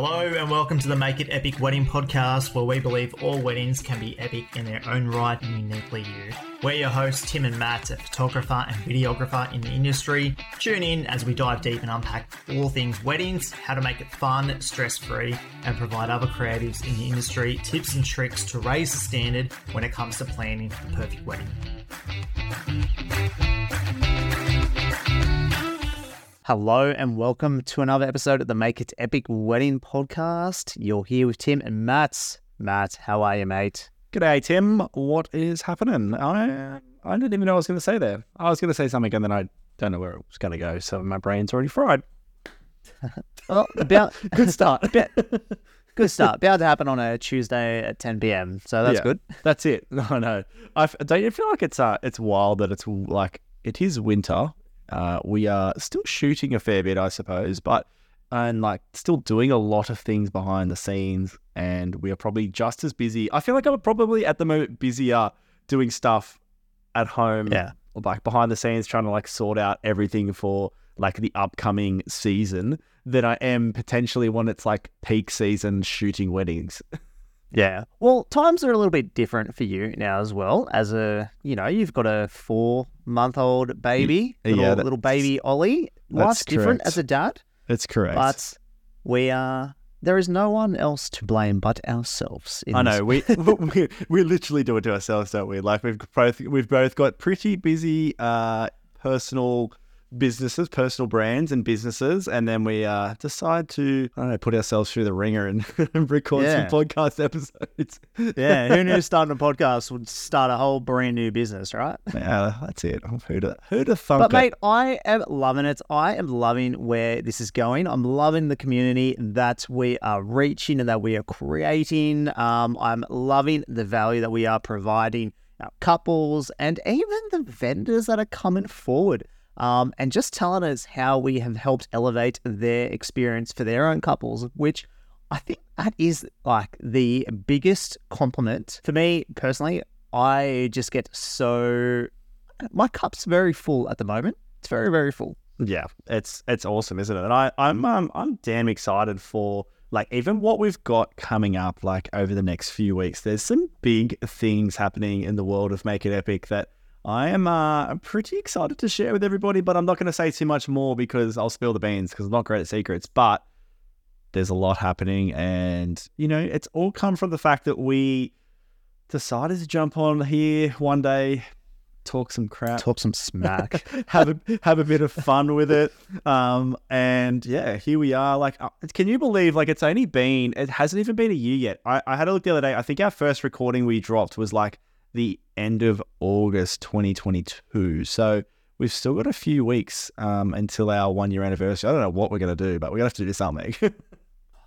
Hello and welcome to the Make It Epic Wedding podcast, where we believe all weddings can be epic in their own right and uniquely you. We're your hosts, Tim and Matt, a photographer and videographer in the industry. Tune in as we dive deep and unpack all things weddings, how to make it fun, stress free, and provide other creatives in the industry tips and tricks to raise the standard when it comes to planning the perfect wedding. Hello and welcome to another episode of the Make It Epic Wedding podcast. You're here with Tim and Matt. Matt, how are you, mate? G'day, Tim. What is happening? I I didn't even know what I was going to say there. I was going to say something and then I don't know where it was going to go, so my brain's already fried. well, about good start. About, good start. About to happen on a Tuesday at 10 p.m. So that's Yeah. good. That's it. No, no. I don't you feel like it's uh it's wild that it's like it is winter. Uh, we are still shooting a fair bit, I suppose, but and like still doing a lot of things behind the scenes, and we are probably just as busy. I feel like I'm probably at the moment busier doing stuff at home, Yeah. Or like behind the scenes, trying to like sort out everything for like the upcoming season than I am potentially when it's like peak season shooting weddings. Yeah. Well, times are a little bit different for you now as well. As a, you know, you've got a four month old baby, little, little baby Ollie. Life's different as a dad, That's correct. but we are, there is no one else to blame but ourselves. In I know we, we we literally do it to ourselves, don't we? Like we've both we've both got pretty busy uh, personal businesses, personal brands and businesses, and then we uh, decide to I don't know put ourselves through the ringer and, and record Yeah. some podcast episodes. yeah, who knew starting a podcast would start a whole brand new business, right? yeah, that's it. Who'd have, who'd have thunk But mate, I am loving it. I am loving where this is going. I'm loving the community that we are reaching and that we are creating. Um, I'm loving the value that we are providing our couples and even the vendors that are coming forward. Um, and just telling us how we have helped elevate their experience for their own couples, which I think that is like the biggest compliment for me personally. I just get so my cup's very full at the moment. It's very, very full. Yeah, it's it's awesome, isn't it? And I I'm um, I'm damn excited for like even what we've got coming up like over the next few weeks. There's some big things happening in the world of Make It Epic that I am uh, pretty excited to share with everybody. But I'm not going to say too much more because I'll spill the beans because I'm not great at secrets. But there's a lot happening, and you know it's all come from the fact that we decided to jump on here one day, talk some crap, Talk some smack. have a have a bit of fun with it. Um, and yeah, here we are. Like, uh, can you believe? Like, it's only been it hasn't even been a year yet. I, I had a look the other day. I think our first recording we dropped was like the end of August 2022. So we've still got a few weeks um, until our one year anniversary. I don't know what we're gonna do, but we're gonna have to do something.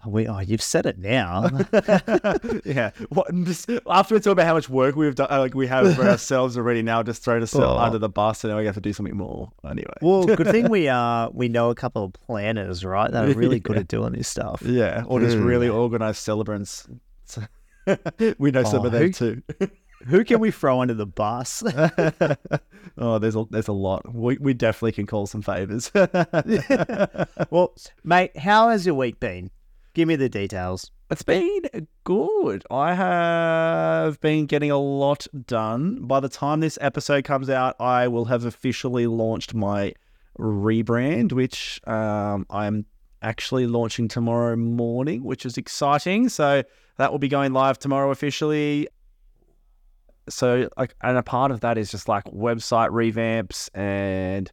we, oh, you've said it now. yeah. What, just, after we talk about how much work we've done, like we have for ourselves already now, just throw us Oh. under the bus, and now we have to do something more. Anyway. well, good thing we uh we know a couple of planners, right? That are really good Yeah. at doing this stuff. Yeah, or just Mm. really organized celebrants. We know some Oh, of them who- too. Who can we throw under the bus? oh, there's a there's a lot. We we definitely can call some favors. well, mate, how has your week been? Give me the details. it's been good. I have been getting a lot done. By the time this episode comes out, I will have officially launched my rebrand, which um, I'm actually launching tomorrow morning, which is exciting. So that will be going live tomorrow officially. So like, and a part of that is just like website revamps and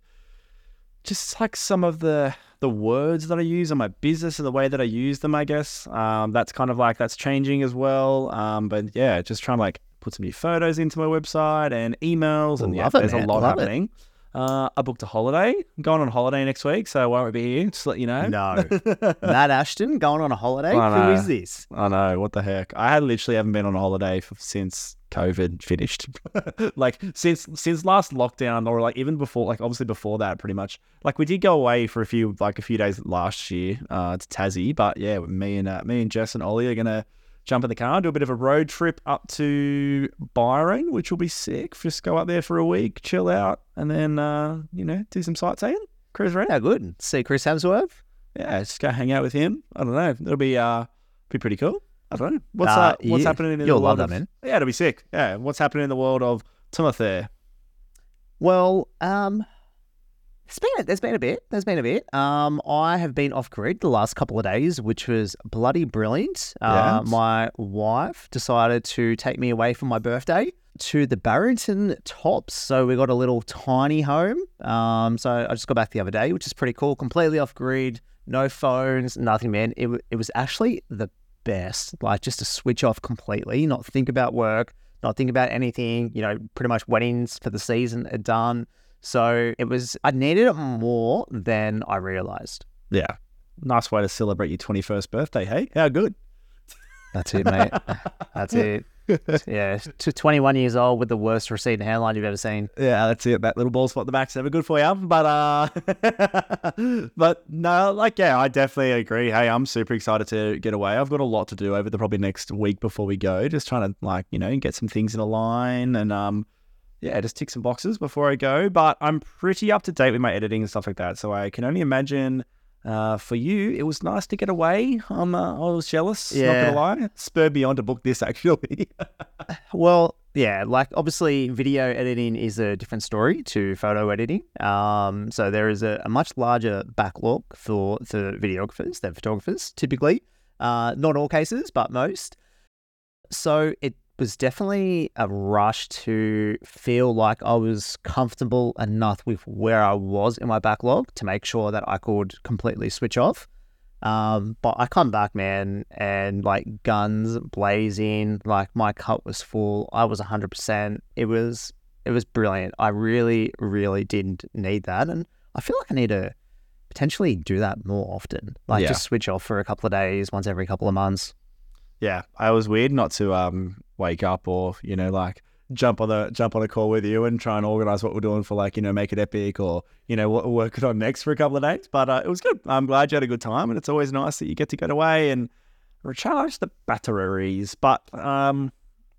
just like some of the the words that I use in my business and the way that I use them. I guess um, that's kind of like that's changing as well. Um, but yeah, just trying to like put some new photos into my website and emails, and yeah, Love it, there's a lot Love it. Uh, I booked a holiday. I'm going on holiday next week, so I won't we be here. Just let you know. No. Matt Ashton going on a holiday? Who is this? I know what the heck. I had literally haven't been on a holiday f since COVID finished. like since since last lockdown, or like even before, like obviously before that, pretty much. Like we did go away for a few like a few days last year uh, to Tassie, but yeah, me and uh, me and Jess and Ollie are gonna jump in the car do a bit of a road trip up to Byron, which will be sick. Just go up there for a week, chill out, and then uh, you know do some sightseeing, cruise around. Yeah, good. See Chris Hemsworth? yeah, just go hang out with him. I don't know. It'll be uh be pretty cool. I don't know. What's Uh, uh, what's you- happening in the you'll world love that, of, man. Yeah, it'll be sick. Yeah, what's happening in the world of Timothy? Well, um, there's been there's been a bit. There's been a bit. Um, I have been off grid the last couple of days, which was bloody brilliant. Uh, Yes. my wife decided to take me away for my birthday to the Barrington Tops. So we got a little tiny home. Um, so I just got back the other day, which is pretty cool. Completely off grid, no phones, nothing, man. It it was actually the best. Like just to switch off completely, not think about work, not think about anything. You know, pretty much weddings for the season are done. So it was, I needed it more than I realized. Yeah. Nice way to celebrate your 21st birthday, hey? How good. That's it, mate. That's it. Yeah, to 21 years old with the worst receding hairline you've ever seen. Yeah, that's it. That little bald spot in the back's never good for you. But uh but no, like yeah, I definitely agree. Hey, I'm super excited to get away. I've got a lot to do over the probably next week before we go. Just trying to like, you know, get some things in a line and um yeah, just tick some boxes before I go. But I'm pretty up to date with my editing and stuff like that. So I can only imagine uh, for you, it was nice to get away. I'm, uh, I was jealous. yeah. Not gonna lie, spurred me on to book this actually. Well, yeah, like obviously video editing is a different story to photo editing. Um, so there is a, a much larger backlog for for videographers than photographers typically. Uh, not all cases, but most. So it was definitely a rush to feel like I was comfortable enough with where I was in my backlog to make sure that I could completely switch off. Um, but I come back, man, and like guns blazing, like my cup was full. I was 100%. It was, it was brilliant. I really, really didn't need that. And I feel like I need to potentially do that more often. Like Yeah. just switch off for a couple of days, once every couple of months. Yeah, I was weird not to um wake up or you know like jump on the jump on a call with you and try and organize what we're doing for like you know make it epic or you know what we're working on next for a couple of days. But uh, it was good. I'm glad you had a good time, and it's always nice that you get to get away and recharge the batteries. But um,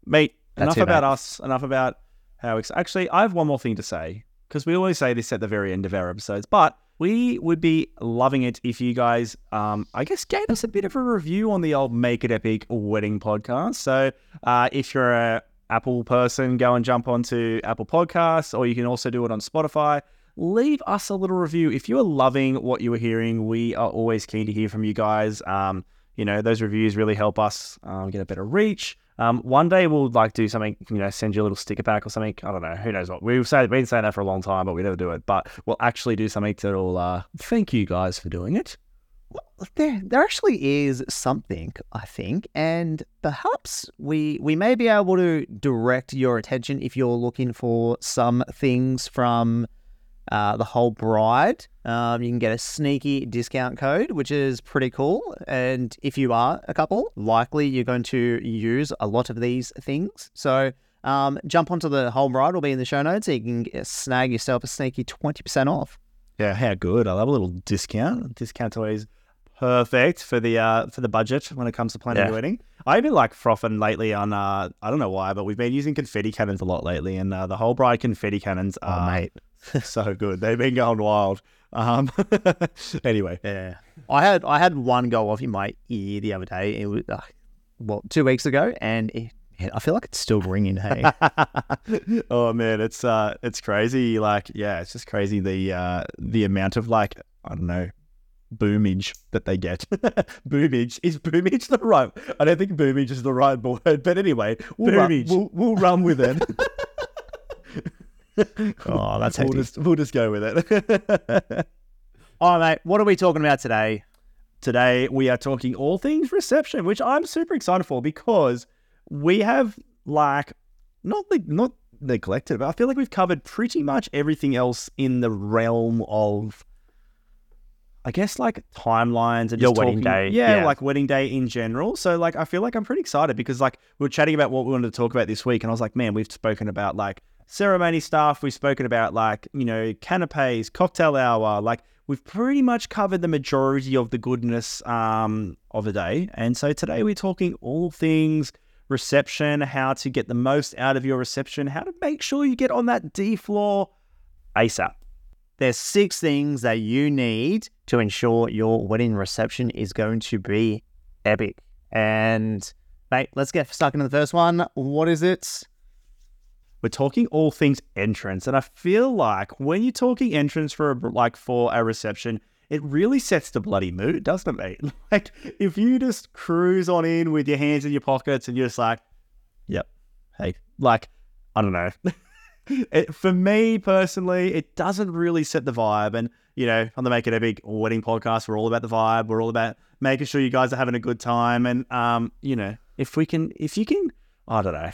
mate, That's enough it, about mate. us. Enough about how. Ex- Actually, I have one more thing to say because we always say this at the very end of our episodes, but. We would be loving it if you guys, um, I guess, gave us a bit of a review on the old Make It Epic wedding podcast. So, uh, if you're a Apple person, go and jump onto Apple Podcasts, or you can also do it on Spotify. Leave us a little review if you are loving what you are hearing. We are always keen to hear from you guys. Um, you know, those reviews really help us um, get a better reach. Um, one day we'll like do something, you know, send you a little sticker pack or something. I don't know. Who knows what? We've said, been saying that for a long time, but we never do it. But we'll actually do something that'll uh, thank you guys for doing it. Well, there, there actually is something, I think, and perhaps we we may be able to direct your attention if you're looking for some things from uh, the whole bride. Um, you can get a sneaky discount code, which is pretty cool. And if you are a couple, likely you're going to use a lot of these things. So um, jump onto the whole bride. Will be in the show notes. So you can get, snag yourself a sneaky twenty percent off. Yeah, how good! I love a little discount. Discount's always perfect for the uh for the budget when it comes to planning Yeah. a wedding. I've been like frothing lately on uh I don't know why, but we've been using confetti cannons a lot lately, and uh, the whole bride confetti cannons Oh, are mate. so good. They've been going wild. Um, anyway, Yeah, I had I had one go off in my ear the other day. It was uh, well two weeks ago, and it, I feel like it's still ringing. Hey, oh man, it's uh it's crazy. Like yeah, it's just crazy the uh the amount of like I don't know boomage that they get. boomage is boomage the right? I don't think boomage is the right word, but anyway, we'll run, we'll, we'll run with it. oh, that's we'll just we'll just go with it. All right, mate. What are we talking about today? Today we are talking all things reception, which I'm super excited for because we have like not the not neglected, but I feel like we've covered pretty much everything else in the realm of I guess like timelines and Your just wedding talking- day, Yeah, yeah. like wedding day in general. So like I feel like I'm pretty excited because like we are chatting about what we wanted to talk about this week and I was like, man, we've spoken about like ceremony stuff, we've spoken about like, you know, canapes, cocktail hour, like we've pretty much covered the majority of the goodness um, of the day. And so today we're talking all things reception, how to get the most out of your reception, how to make sure you get on that D floor ASAP. there's six things that you need to ensure your wedding reception is going to be epic. And mate, let's get stuck into the first one. What is it? We're talking all things entrance, and I feel like when you're talking entrance for a, like for a reception, it really sets the bloody mood, doesn't it, mate? Like if you just cruise on in with your hands in your pockets and you're just like, "Yep, hey," like I don't know. it, for me personally, it doesn't really set the vibe. And, you know, on the Make It Epic wedding podcast, we're all about the vibe. We're all about making sure you guys are having a good time. And, um, you know, if we can, if you can, I don't know.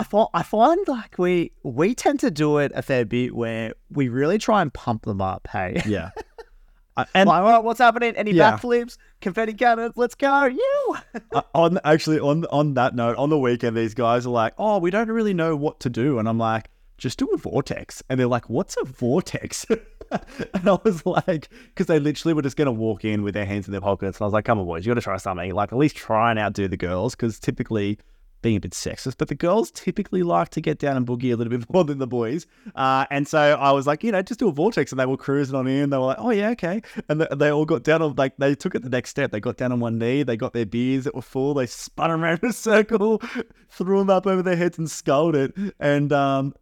I find, I find like we we tend to do it a fair bit where we really try and pump them up. Hey, yeah. and like, all right, what's happening? Any yeah. backflips, confetti cannons? Let's go, you! uh, on actually on on that note, on the weekend, these guys are like, "Oh, we don't really know what to do," and I'm like, just do a vortex. And they're like, what's a vortex? and I was like, because they literally were just going to walk in with their hands in their pockets. And I was like, come on, boys, you got to try something. Like, at least try and outdo the girls, because typically, being a bit sexist, but the girls typically like to get down and boogie a little bit more than the boys. Uh, and so I was like, you know, just do a vortex. And they were cruising on in. They were like, oh, yeah, okay. And they all got down on, like, they took it the next step. They got down on one knee. They got their beers that were full. They spun around in a circle, threw them up over their heads and sculled it. And um,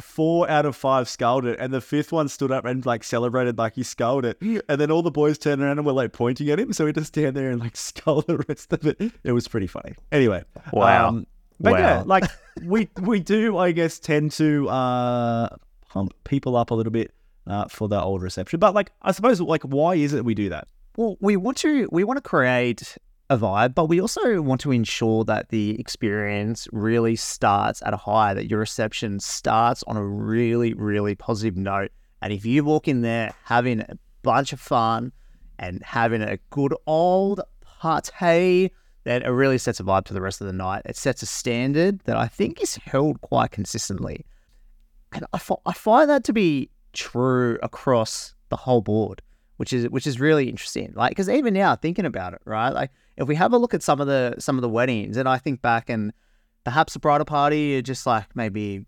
four out of five sculled it, and the fifth one stood up and like celebrated like he sculled it. And then all the boys turned around and were like pointing at him, so he just stand there and like scull the rest of it. It was pretty funny. Anyway, wow. Um, but wow. yeah, like we we do, I guess, tend to uh, pump people up a little bit uh, for the old reception. But like, I suppose, like, why is it we do that? Well, we want to we want to create a vibe, but we also want to ensure that the experience really starts at a high, that your reception starts on a really, really positive note. And if you walk in there having a bunch of fun and having a good old party, then it really sets a vibe to the rest of the night. It sets a standard that I think is held quite consistently. And I, I find that to be true across the whole board which is which is really interesting. Like, because even now, thinking about it, right? Like, if we have a look at some of the some of the weddings, and I think back and perhaps the bridal party are just like maybe a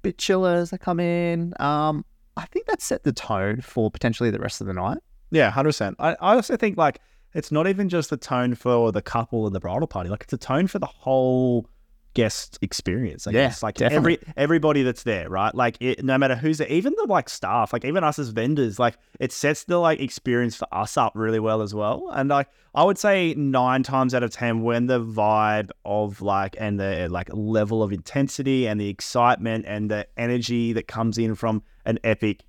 bit chillers that come in. Um, I think that set the tone for potentially the rest of the night. Yeah, hundred percent. I, I also think like it's not even just the tone for the couple and the bridal party. Like it's a tone for the whole guest experience. I yeah, guess like definitely. every everybody that's there, right? Like it, no matter who's there, even the like staff, like even us as vendors, like it sets the like experience for us up really well as well. And like I would say nine times out of ten, when the vibe of like and the like level of intensity and the excitement and the energy that comes in from an epic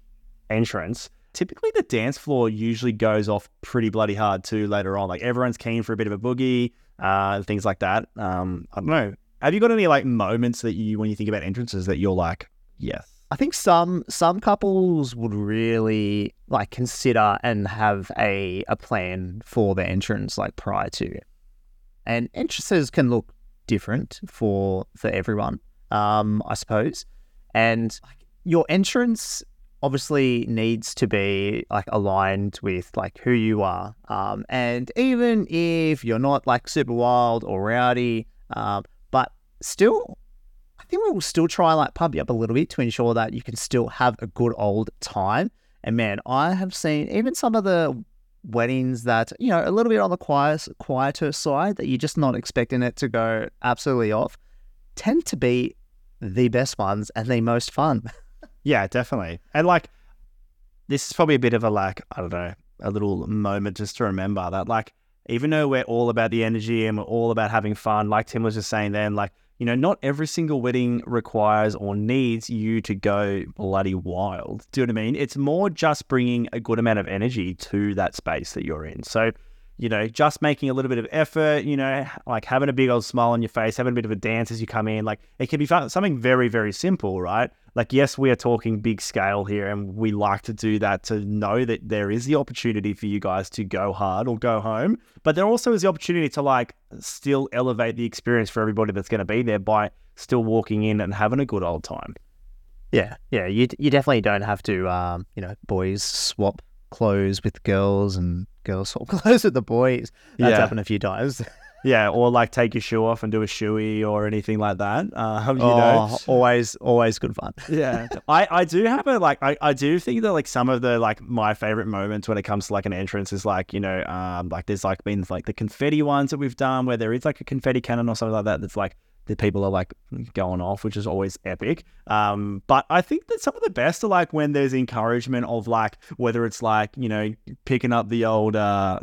entrance. Typically, the dance floor usually goes off pretty bloody hard too later on. Like everyone's keen for a bit of a boogie, uh, things like that. Um, I don't know have you got any like moments that you, when you think about entrances, that you're like, yes? I think some some couples would really like consider and have a a plan for their entrance like prior to, and entrances can look different for for everyone, um, I suppose, and your entrance obviously needs to be like aligned with like who you are, um, and even if you're not like super wild or rowdy, um, still, I think we will still try like pump you up a little bit to ensure that you can still have a good old time. And man, I have seen even some of the weddings that you know a little bit on the quiet, quieter side that you're just not expecting it to go absolutely off, tend to be the best ones and the most fun. yeah, definitely. And like, this is probably a bit of a like I don't know a little moment just to remember that like even though we're all about the energy and we're all about having fun, like Tim was just saying then, like you know, not every single wedding requires or needs you to go bloody wild. Do you know what I mean? It's more just bringing a good amount of energy to that space that you're in. So, you know, just making a little bit of effort, you know, like having a big old smile on your face, having a bit of a dance as you come in. Like it can be fun, something very, very simple, right? like yes we are talking big scale here and we like to do that to know that there is the opportunity for you guys to go hard or go home but there also is the opportunity to like still elevate the experience for everybody that's going to be there by still walking in and having a good old time yeah yeah you, you definitely don't have to um, you know boys swap clothes with girls and girls swap clothes with the boys that's yeah. happened a few times yeah, or like take your shoe off and do a shoey or anything like that. Um, you oh, know, always, always good fun. yeah, I, I do have a like I, I do think that like some of the like my favorite moments when it comes to like an entrance is like you know um like there's like been like the confetti ones that we've done where there is like a confetti cannon or something like that that's like the people are like going off, which is always epic. Um, but I think that some of the best are like when there's encouragement of like whether it's like you know picking up the old uh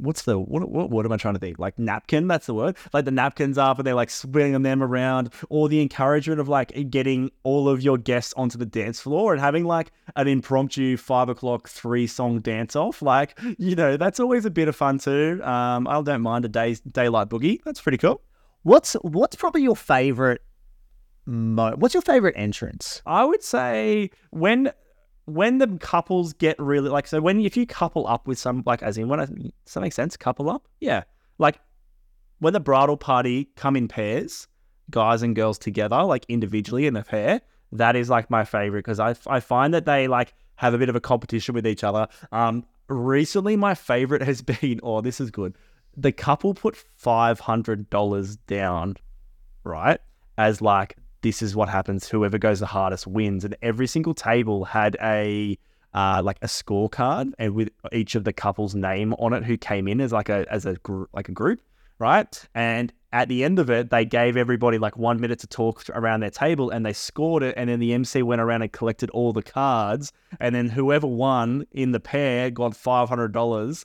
what's the what, what what am I trying to think? Like napkin, that's the word. Like the napkins up and they're like swinging them around, or the encouragement of like getting all of your guests onto the dance floor and having like an impromptu five o'clock three song dance off. Like you know that's always a bit of fun too. Um, I don't mind a day daylight boogie. That's pretty cool. What's what's probably your favorite? Mo- what's your favorite entrance? I would say when when the couples get really like so when if you couple up with some like as in when I, does that make sense couple up yeah like when the bridal party come in pairs guys and girls together like individually in a pair that is like my favorite because I, I find that they like have a bit of a competition with each other um recently my favorite has been oh this is good the couple put $500 down right as like this is what happens. Whoever goes the hardest wins. And every single table had a uh, like a scorecard and with each of the couple's name on it who came in as like a as a gr- like a group, right? And at the end of it, they gave everybody like one minute to talk around their table and they scored it. And then the MC went around and collected all the cards. And then whoever won in the pair got $500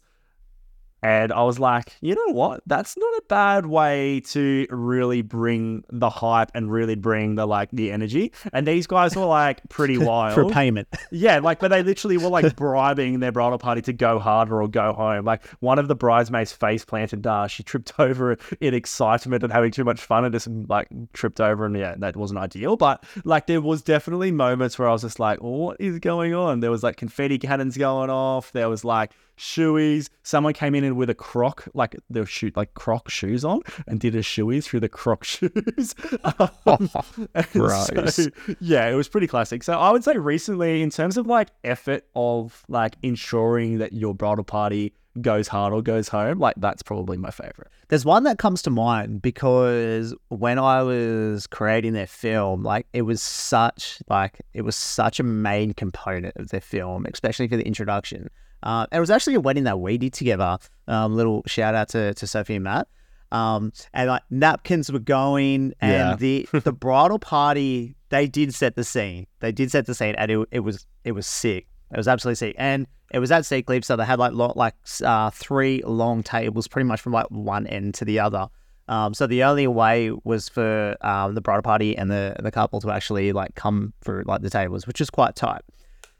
and I was like, you know what? That's not a bad way to really bring the hype and really bring the like the energy. And these guys were like pretty wild. For payment. Yeah, like but they literally were like bribing their bridal party to go harder or go home. Like one of the bridesmaids face planted uh, she tripped over in excitement and having too much fun and just like tripped over and yeah, that wasn't ideal. But like there was definitely moments where I was just like, well, what is going on? There was like confetti cannons going off. There was like shoeies. Someone came in with a croc, like the shoot, like croc shoes on, and did a shoey through the croc shoes. um, so, yeah, it was pretty classic. So I would say recently, in terms of like effort of like ensuring that your bridal party goes hard or goes home, like that's probably my favorite. There's one that comes to mind because when I was creating their film, like it was such like it was such a main component of their film, especially for the introduction. Uh, it was actually a wedding that we did together. Um, little shout out to, to Sophie and Matt. Um, and like napkins were going, and yeah. the the bridal party they did set the scene. They did set the scene, and it, it was it was sick. It was absolutely sick, and it was at Sea Cliff, so they had like like uh, three long tables, pretty much from like one end to the other. Um, so the only way was for um, the bridal party and the the couple to actually like come through like the tables, which is quite tight.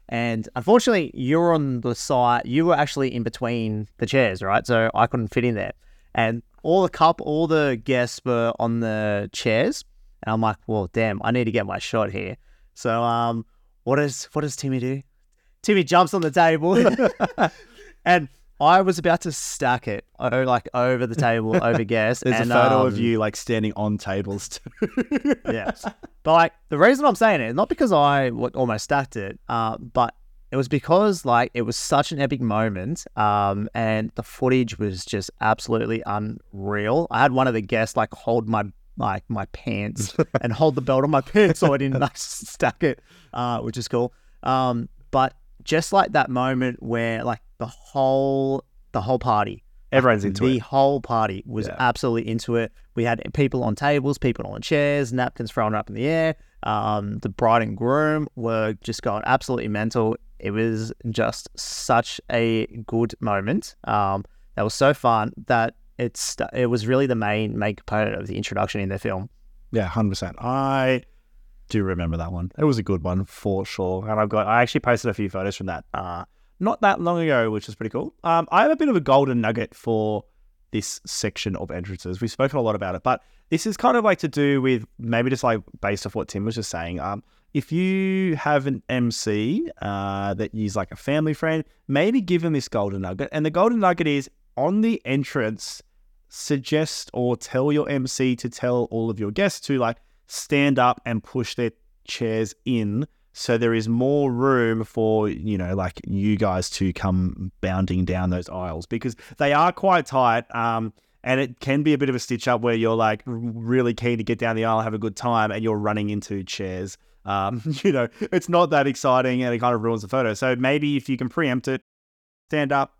And unfortunately, you were on the side, you were actually in between the chairs, right? So I couldn't fit in there. And all the cup, all the guests were on the chairs. And I'm like, well, damn, I need to get my shot here. So um, what does what does Timmy do? Timmy jumps on the table and I was about to stack it, oh, like over the table, over guests. There's and, a photo um, of you like standing on tables too. yes, but like the reason I'm saying it, not because I almost stacked it, uh, but it was because like it was such an epic moment, um, and the footage was just absolutely unreal. I had one of the guests like hold my like my pants and hold the belt on my pants so I didn't like, stack it, uh, which is cool. Um, but just like that moment where like the whole the whole party. Everyone's into the it. The whole party was yeah. absolutely into it. We had people on tables, people on chairs, napkins thrown up in the air. Um, the bride and groom were just going absolutely mental. It was just such a good moment. Um, that was so fun that it's it was really the main main component of the introduction in the film. Yeah, hundred percent. I do remember that one. It was a good one for sure. And I've got I actually posted a few photos from that uh, not that long ago, which is pretty cool. Um, I have a bit of a golden nugget for this section of entrances. We've spoken a lot about it, but this is kind of like to do with maybe just like based off what Tim was just saying. Um, if you have an MC uh, that is like a family friend, maybe give them this golden nugget. And the golden nugget is on the entrance, suggest or tell your MC to tell all of your guests to like stand up and push their chairs in so there is more room for, you know, like you guys to come bounding down those aisles because they are quite tight. Um, and it can be a bit of a stitch up where you're like really keen to get down the aisle, have a good time, and you're running into chairs. Um, you know, it's not that exciting, and it kind of ruins the photo. So maybe if you can preempt it, stand up,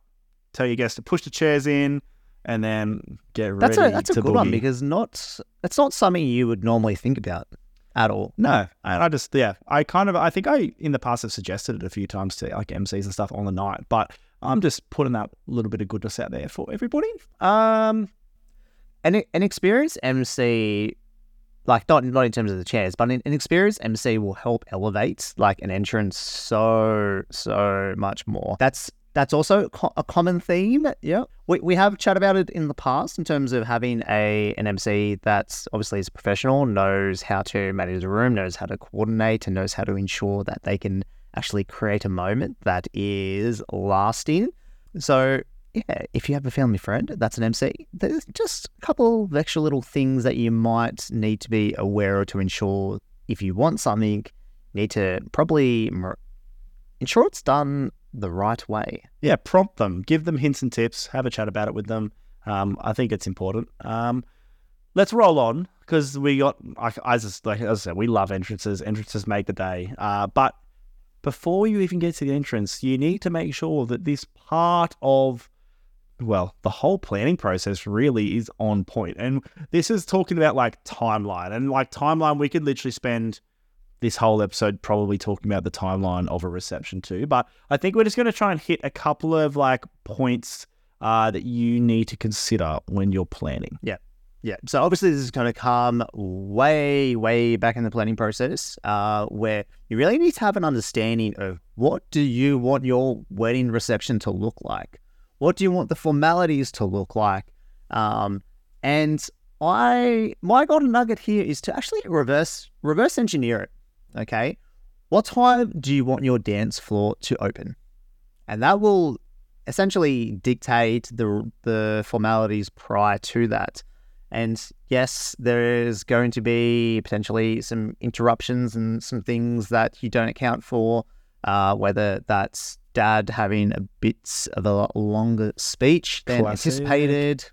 tell your guests to push the chairs in, and then get That's ready. a that's a good one because not it's not something you would normally think about at all. No, and I just yeah, I kind of I think I in the past have suggested it a few times to like MCs and stuff on the night, but I'm just putting that little bit of goodness out there for everybody. Um, An an experienced MC, like not not in terms of the chairs, but an, an experienced MC will help elevate like an entrance so so much more. That's that's also co- a common theme. Yeah, we we have chat about it in the past in terms of having a an MC that's obviously is a professional, knows how to manage a room, knows how to coordinate, and knows how to ensure that they can actually create a moment that is lasting. So yeah, if you have a family friend that's an MC, there's just a couple of extra little things that you might need to be aware of to ensure if you want something, you need to probably ensure it's done the right way. yeah, prompt them, give them hints and tips, have a chat about it with them. Um, I think it's important. Um, let's roll on because we got I, s- like as I said, we love entrances. Entrances make the day. Uh, but before you even get to the entrance, you need to make sure that this part of well, the whole planning process really is on point. And this is talking about like timeline. And like timeline, we could literally spend this whole episode probably talking about the timeline of a reception too. But I think we're just going to try and hit a couple of like points uh, that you need to consider when you're planning. Yeah. Yeah. So obviously this is going to come way, way back in the planning process, uh, where you really need to have an understanding of what do you want your wedding reception to look like? What do you want the formalities to look like? Um, and I, my golden nugget here is to actually reverse reverse engineer it. Okay, what time do you want your dance floor to open? And that will essentially dictate the the formalities prior to that. And yes, there is going to be potentially some interruptions and some things that you don't account for, uh, whether that's dad having a bit of a longer speech than Classic. anticipated,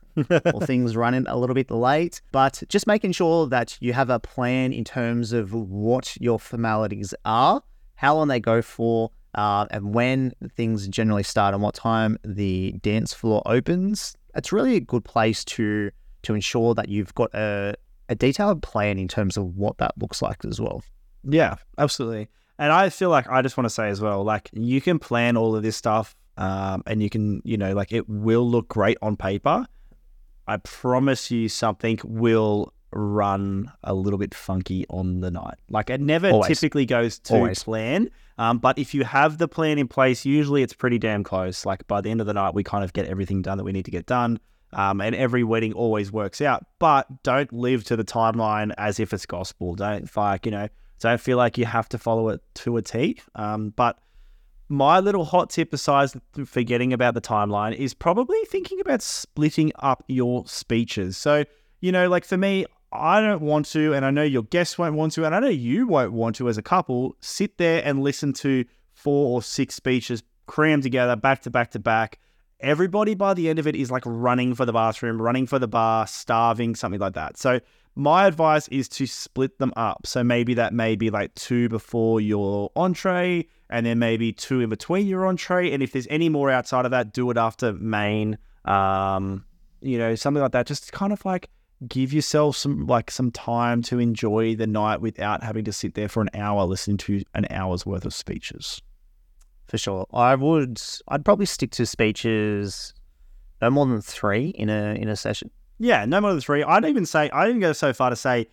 or things running a little bit late. But just making sure that you have a plan in terms of what your formalities are, how long they go for, uh, and when things generally start and what time the dance floor opens. It's really a good place to to ensure that you've got a, a detailed plan in terms of what that looks like as well. Yeah, absolutely. And I feel like I just want to say as well, like you can plan all of this stuff, um, and you can, you know, like it will look great on paper. I promise you, something will run a little bit funky on the night. Like it never Always. typically goes to Always. plan, um, but if you have the plan in place, usually it's pretty damn close. Like by the end of the night, we kind of get everything done that we need to get done. Um, and every wedding always works out, but don't live to the timeline as if it's gospel. Don't like, you know, don't feel like you have to follow it to a T. Um, but my little hot tip, besides forgetting about the timeline, is probably thinking about splitting up your speeches. So, you know, like for me, I don't want to, and I know your guests won't want to, and I know you won't want to as a couple, sit there and listen to four or six speeches crammed together, back to back to back. Everybody by the end of it is like running for the bathroom, running for the bar, starving, something like that. So, my advice is to split them up. So maybe that may be like two before your entree, and then maybe two in between your entree. And if there's any more outside of that, do it after main. Um, you know, something like that. Just kind of like give yourself some like some time to enjoy the night without having to sit there for an hour listening to an hour's worth of speeches. For sure. I would I'd probably stick to speeches no more than three in a in a session. Yeah, no more than three. I'd even say I'd even go so far to say,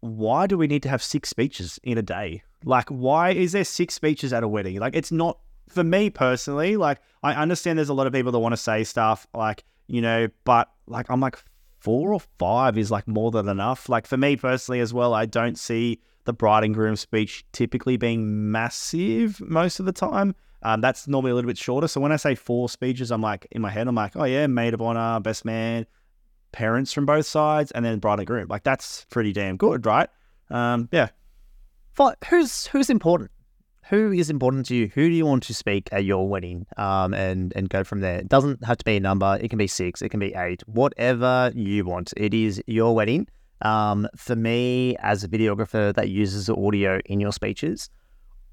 why do we need to have six speeches in a day? Like, why is there six speeches at a wedding? Like, it's not for me personally. Like, I understand there's a lot of people that want to say stuff, like you know, but like I'm like four or five is like more than enough. Like for me personally as well, I don't see the bride and groom speech typically being massive most of the time. Um, that's normally a little bit shorter. So when I say four speeches, I'm like in my head, I'm like, oh yeah, maid of honor, best man, parents from both sides, and then bride and groom. Like that's pretty damn good, right? Um, yeah, Fi- Who's who's important? who is important to you? Who do you want to speak at your wedding? Um, and and go from there. It doesn't have to be a number. It can be six. It can be eight. Whatever you want. It is your wedding. Um, for me, as a videographer that uses audio in your speeches,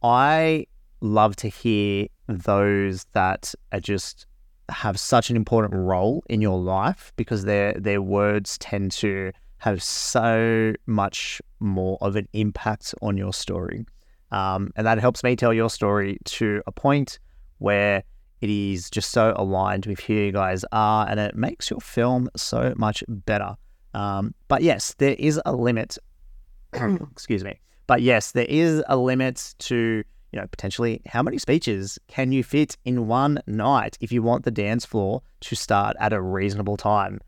I love to hear those that are just have such an important role in your life because their their words tend to have so much more of an impact on your story. Um, and that helps me tell your story to a point where it is just so aligned with who you guys are and it makes your film so much better. Um, but yes, there is a limit. excuse me. But yes, there is a limit to you know, potentially how many speeches can you fit in one night if you want the dance floor to start at a reasonable time?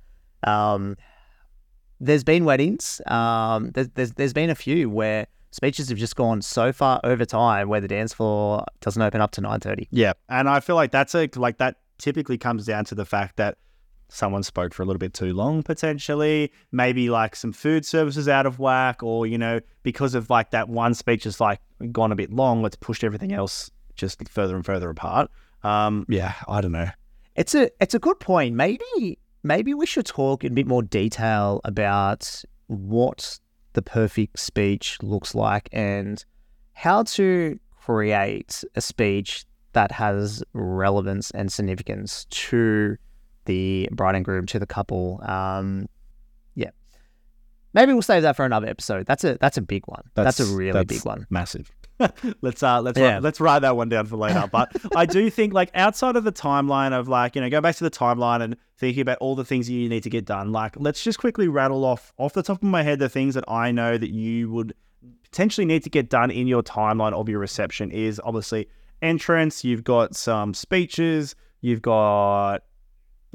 Um, there's been weddings, um, there's, there's, there's been a few where speeches have just gone so far over time where the dance floor doesn't open up to 9.30. Yeah. And I feel like that's a, like that typically comes down to the fact that someone spoke for a little bit too long potentially. Maybe like some food services out of whack or you know because of like that one speech is like gone a bit long let's push everything else just further and further apart. Um yeah i don't know. it's a it's a good point. Maybe maybe we should talk in a bit more detail about what the perfect speech looks like and how to create a speech that has relevance and significance to the bride and groom to the couple. Um, yeah, maybe we'll save that for another episode. That's a that's a big one. That's, that's a really that's big one. Massive. let's uh let's yeah. write, let's write that one down for later. But I do think like outside of the timeline of like you know go back to the timeline and thinking about all the things that you need to get done. Like let's just quickly rattle off off the top of my head the things that I know that you would potentially need to get done in your timeline of your reception is obviously entrance. You've got some speeches. You've got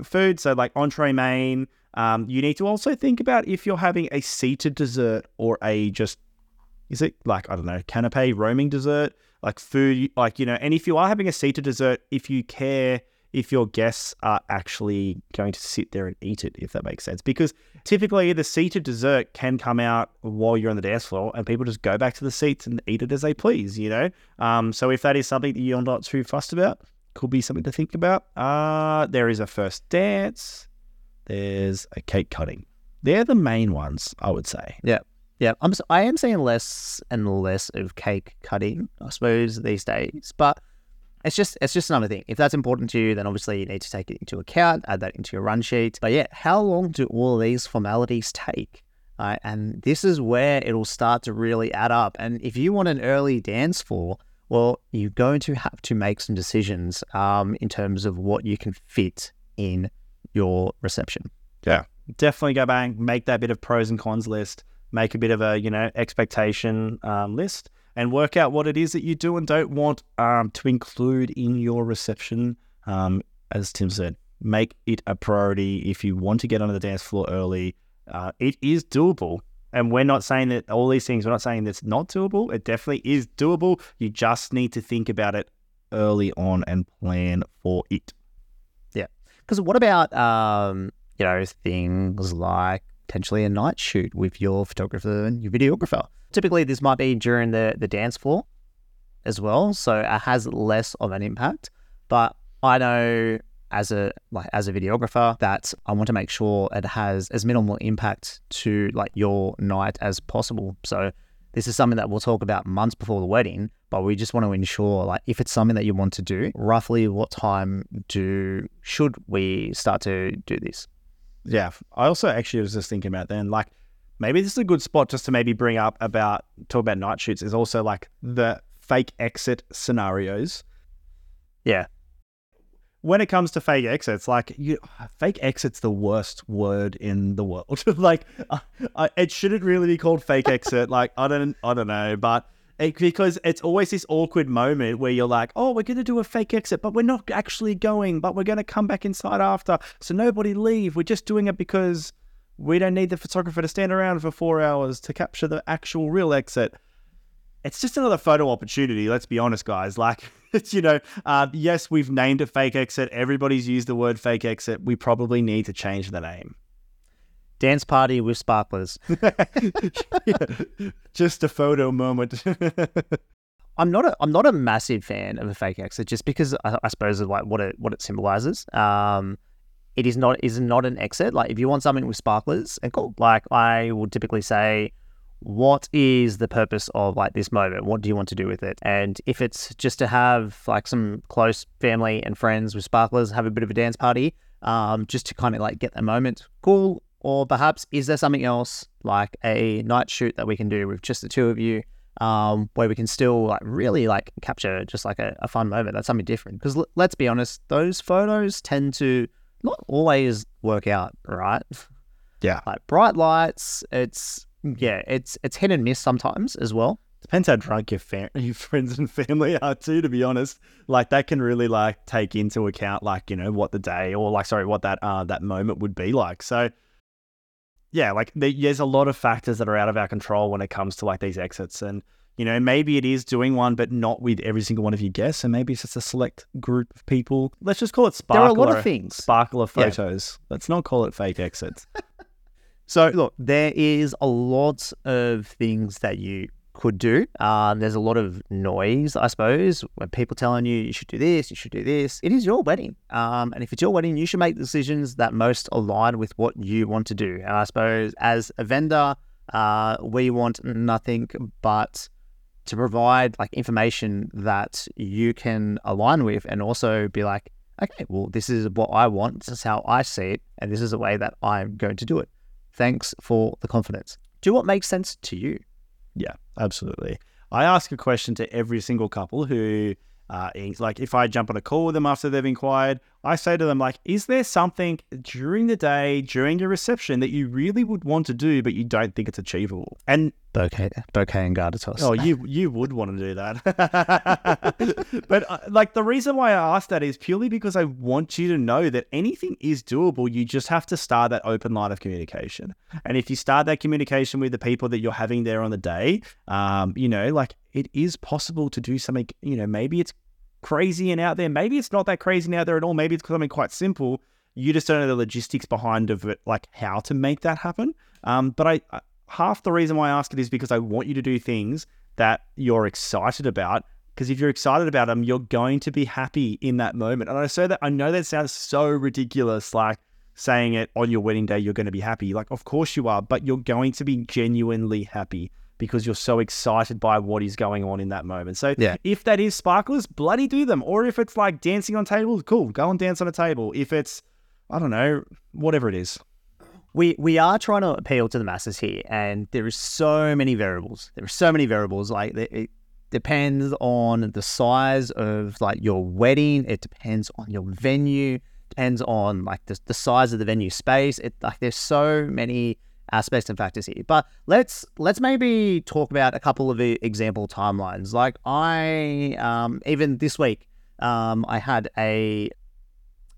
food. So, like entree main. Um, you need to also think about if you're having a seated dessert or a just, is it like, I don't know, canapé roaming dessert, like food, like, you know, and if you are having a seated dessert, if you care if your guests are actually going to sit there and eat it, if that makes sense. Because typically the seated dessert can come out while you're on the dance floor and people just go back to the seats and eat it as they please, you know? Um, so if that is something that you're not too fussed about, could be something to think about. Uh, there is a first dance. There's a cake cutting. They're the main ones, I would say. Yeah. Yeah, I'm. I am seeing less and less of cake cutting, I suppose, these days. But it's just it's just another thing. If that's important to you, then obviously you need to take it into account, add that into your run sheet. But yeah, how long do all these formalities take? Uh, and this is where it'll start to really add up. And if you want an early dance floor, well, you're going to have to make some decisions um, in terms of what you can fit in your reception. Yeah, definitely go back, make that bit of pros and cons list, make a bit of a you know expectation um, list, and work out what it is that you do and don't want um, to include in your reception. Um, as Tim said, make it a priority if you want to get onto the dance floor early. Uh, it is doable. And we're not saying that all these things, we're not saying that's not doable. It definitely is doable. You just need to think about it early on and plan for it. Yeah. Because what about, um, you know, things like potentially a night shoot with your photographer and your videographer? Typically, this might be during the, the dance floor as well. So it has less of an impact. But I know as a like as a videographer that I want to make sure it has as minimal impact to like your night as possible. So this is something that we'll talk about months before the wedding, but we just want to ensure like if it's something that you want to do, roughly what time do should we start to do this? Yeah. I also actually was just thinking about then like maybe this is a good spot just to maybe bring up about talk about night shoots is also like the fake exit scenarios. Yeah when it comes to fake exits, like you, fake exit's the worst word in the world. like, it shouldn't really be called fake exit. like, I don't, I don't know, but it, because it's always this awkward moment where you're like, oh, we're gonna do a fake exit, but we're not actually going, but we're gonna come back inside after, so nobody leave. We're just doing it because we don't need the photographer to stand around for four hours to capture the actual real exit it's just another photo opportunity. Let's be honest, guys. Like, you know, uh, yes, we've named it fake exit. Everybody's used the word fake exit. We probably need to change the name. Dance party with sparklers. yeah, just a photo moment. I'm not a I'm not a massive fan of a fake exit just because I, I suppose of like what it what it symbolizes. Um, it is not is not an exit. Like if you want something with sparklers, and cool. Like I would typically say, what is the purpose of like this moment? What do you want to do with it? And if it's just to have like some close family and friends with sparklers, have a bit of a dance party, um, just to kind of like get the moment, cool. Or perhaps is there something else like a night shoot that we can do with just the two of you? um, where we can still like really like capture just like a, a fun moment. That's something different. Because l- let's be honest, those photos tend to not always work out, right? Yeah. Like bright lights, it's yeah, it's it's hit and miss sometimes as well. Depends how drunk your, your friends and family are too. To be honest, like that can really like take into account like you know what the day or like sorry what that uh that moment would be like. So yeah, like there's a lot of factors that are out of our control when it comes to like these exits. And, you know, maybe it is doing one, but not with every single one of your guests. And maybe it's just a select group of people. Let's just call it sparkler. There are a lot of things. Sparkler photos. Yeah. Let's not call it fake exits. so, look, there is a lot of things that you could do. Um, there's a lot of noise, I suppose, when people telling you you should do this, you should do this. It is your wedding, um, and if it's your wedding, you should make decisions that most align with what you want to do. And I suppose as a vendor, uh, we want nothing but to provide like information that you can align with, and also be like, okay, well, this is what I want. This is how I see it, and this is the way that I'm going to do it. Thanks for the confidence. Do what makes sense to you. Yeah, absolutely. I ask a question to every single couple who uh, like if I jump on a call with them after they've inquired, I say to them like, "Is there something during the day, during your reception, that you really would want to do, but you don't think it's achievable?" And bouquet, bouquet and garter toss. Oh, you you would want to do that, but uh, like the reason why I ask that is purely because I want you to know that anything is doable. You just have to start that open line of communication, and if you start that communication with the people that you're having there on the day, um, you know, like it is possible to do something, you know, maybe it's crazy and out there. Maybe it's not that crazy and out there at all. Maybe it's something quite simple. You just don't know the logistics behind of it, like how to make that happen. Um, but I half the reason why I ask it is because I want you to do things that you're excited about. Because if you're excited about them, you're going to be happy in that moment. And I say that I know that sounds so ridiculous, like saying it on your wedding day, you're going to be happy. Like, of course you are, but you're going to be genuinely happy because you're so excited by what is going on in that moment. So yeah. if that is sparklers, bloody do them. Or if it's like dancing on tables, cool, go and dance on a table. If it's, I don't know, whatever it is. We we are trying to appeal to the masses here, and there is so many variables. There are so many variables. Like it depends on the size of like your wedding. It depends on your venue. Depends on like the, the size of the venue space. It like there's so many aspects and factors here. But let's let's maybe talk about a couple of example timelines. Like I um, even this week um, I had a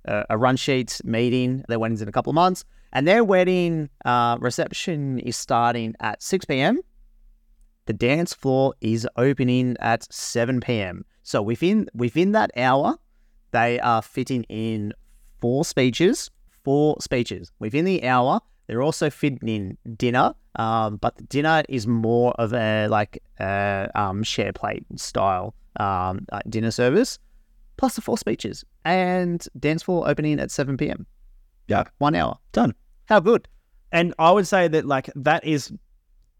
a run sheet meeting. Their wedding's in a couple of months, and their wedding uh, reception is starting at six p.m. The dance floor is opening at seven p.m. So within within that hour, they are fitting in four speeches. Four speeches within the hour they're also fitting in dinner, um, but the dinner is more of a like a um, share plate style um, uh, dinner service, plus the four speeches and dance floor opening at seven p.m. Yeah, one hour done. How good! And I would say that like that is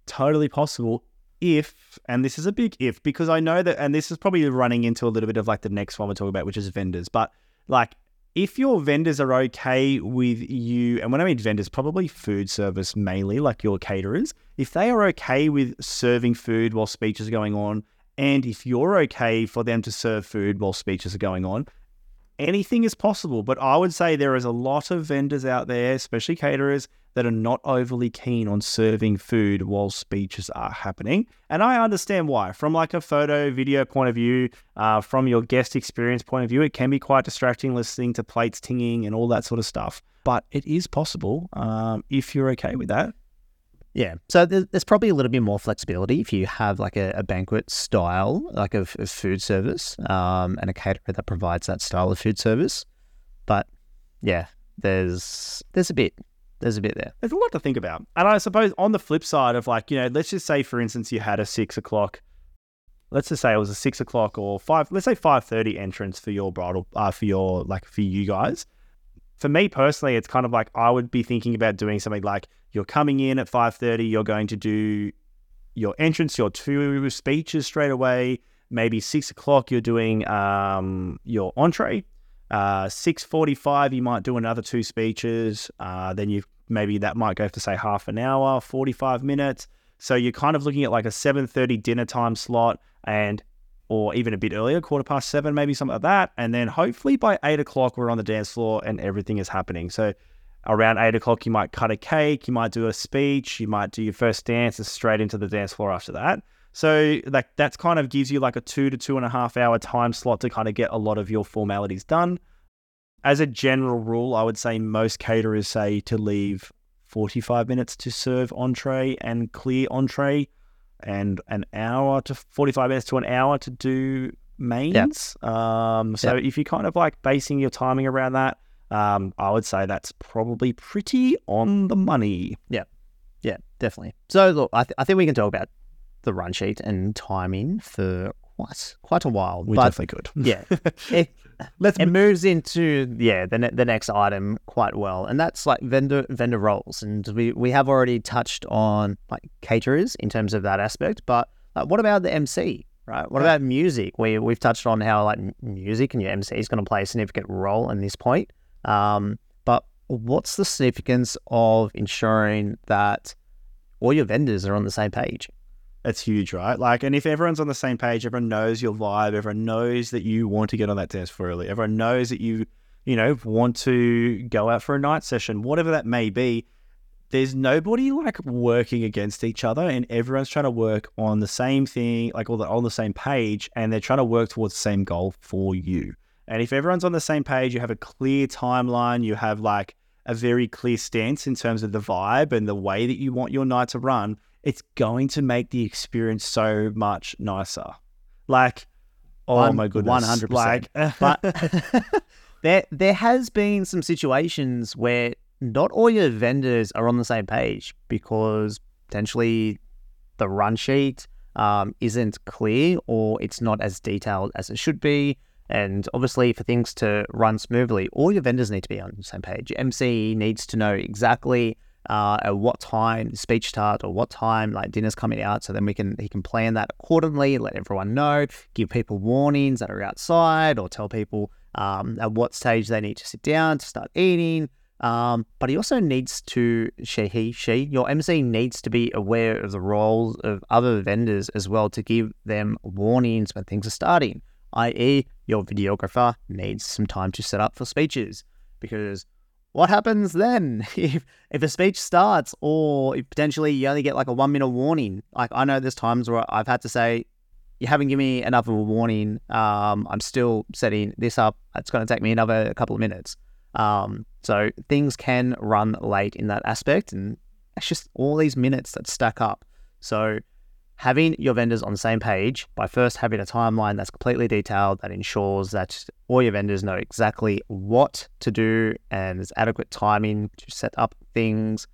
totally possible if, and this is a big if, because I know that, and this is probably running into a little bit of like the next one we're talking about, which is vendors, but like if your vendors are okay with you, and when I mean vendors, probably food service mainly, like your caterers, if they are okay with serving food while speeches are going on, and if you're okay for them to serve food while speeches are going on, anything is possible. But I would say there is a lot of vendors out there, especially caterers, that are not overly keen on serving food while speeches are happening. And I understand why. From like a photo, video point of view, uh, from your guest experience point of view, it can be quite distracting listening to plates tinging and all that sort of stuff. But it is possible um, if you're okay with that. Yeah. So there's probably a little bit more flexibility if you have like a, a banquet style, like of, of food service, um, and a caterer that provides that style of food service. But yeah, there's there's a bit there's a bit there. There's a lot to think about. And I suppose on the flip side of like, you know, let's just say for instance you had a six o'clock let's just say it was a six o'clock or five, let's say five thirty entrance for your bridal, uh, for your like for you guys. For me personally, it's kind of like I would be thinking about doing something like you're coming in at five thirty, you're going to do your entrance, your two speeches straight away. Maybe six o'clock, you're doing um, your entree. Uh, six forty-five, you might do another two speeches. Uh, then you maybe that might go for say half an hour, forty-five minutes. So you're kind of looking at like a seven thirty dinner time slot, and or even a bit earlier, quarter past seven, maybe something like that. And then hopefully by eight o'clock, we're on the dance floor and everything is happening. So around eight o'clock, you might cut a cake, you might do a speech, you might do your first dance and straight into the dance floor after that. So like that's kind of gives you like a two to two and a half hour time slot to kind of get a lot of your formalities done. As a general rule, I would say most caterers say to leave 45 minutes to serve entree and clear entree and an hour to 45 minutes to an hour to do mains. Yep. Um, so yep. if you're kind of like basing your timing around that, um, I would say that's probably pretty on the money. Yeah, yeah, definitely. So look, I, th- I think we can talk about the run sheet and timing for quite quite a while. We but, definitely could. Yeah, it, Let's it moves into yeah the ne- the next item quite well, and that's like vendor vendor roles, and we we have already touched on like caterers in terms of that aspect, but uh, what about the MC? Right. What yeah. about music? We we've touched on how like music and your MC is going to play a significant role in this point. Um, but what's the significance of ensuring that all your vendors are on the same page? It's huge, right? Like, and if everyone's on the same page, everyone knows your vibe, everyone knows that you want to get on that dance floor early, everyone knows that you, you know, want to go out for a night session, whatever that may be. There's nobody like working against each other, and everyone's trying to work on the same thing, like all the on the same page, and they're trying to work towards the same goal for you. And if everyone's on the same page, you have a clear timeline, you have like a very clear stance in terms of the vibe and the way that you want your night to run, it's going to make the experience so much nicer. Like, oh One, my goodness, one hundred percent. But there, there has been some situations where not all your vendors are on the same page because potentially the run sheet um, isn't clear or it's not as detailed as it should be. And obviously, for things to run smoothly, all your vendors need to be on the same page. MC needs to know exactly uh, at what time speech starts or what time like dinner's coming out. So then we can he can plan that accordingly, let everyone know, give people warnings that are outside, or tell people um, at what stage they need to sit down to start eating. Um, but he also needs to, she, he, she, your MC needs to be aware of the roles of other vendors as well to give them warnings when things are starting, i.e., your videographer needs some time to set up for speeches because what happens then if if a speech starts or potentially you only get like a one minute warning? Like I know there's times where I've had to say, you haven't given me enough of a warning. Um, I'm still setting this up. It's going to take me another couple of minutes. Um, so things can run late in that aspect, and it's just all these minutes that stack up. So having your vendors on the same page by first having a timeline that's completely detailed that ensures that all your vendors know exactly what to do and there's adequate timing to set up things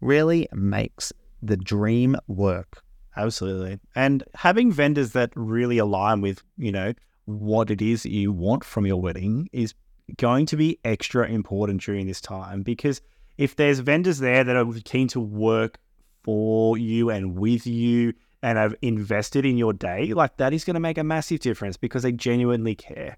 really makes the dream work. Absolutely. And having vendors that really align with, you know, what it is that you want from your wedding is going to be extra important during this time because if there's vendors there that are keen to work for you and with you and have invested in your day, like that is going to make a massive difference because they genuinely care.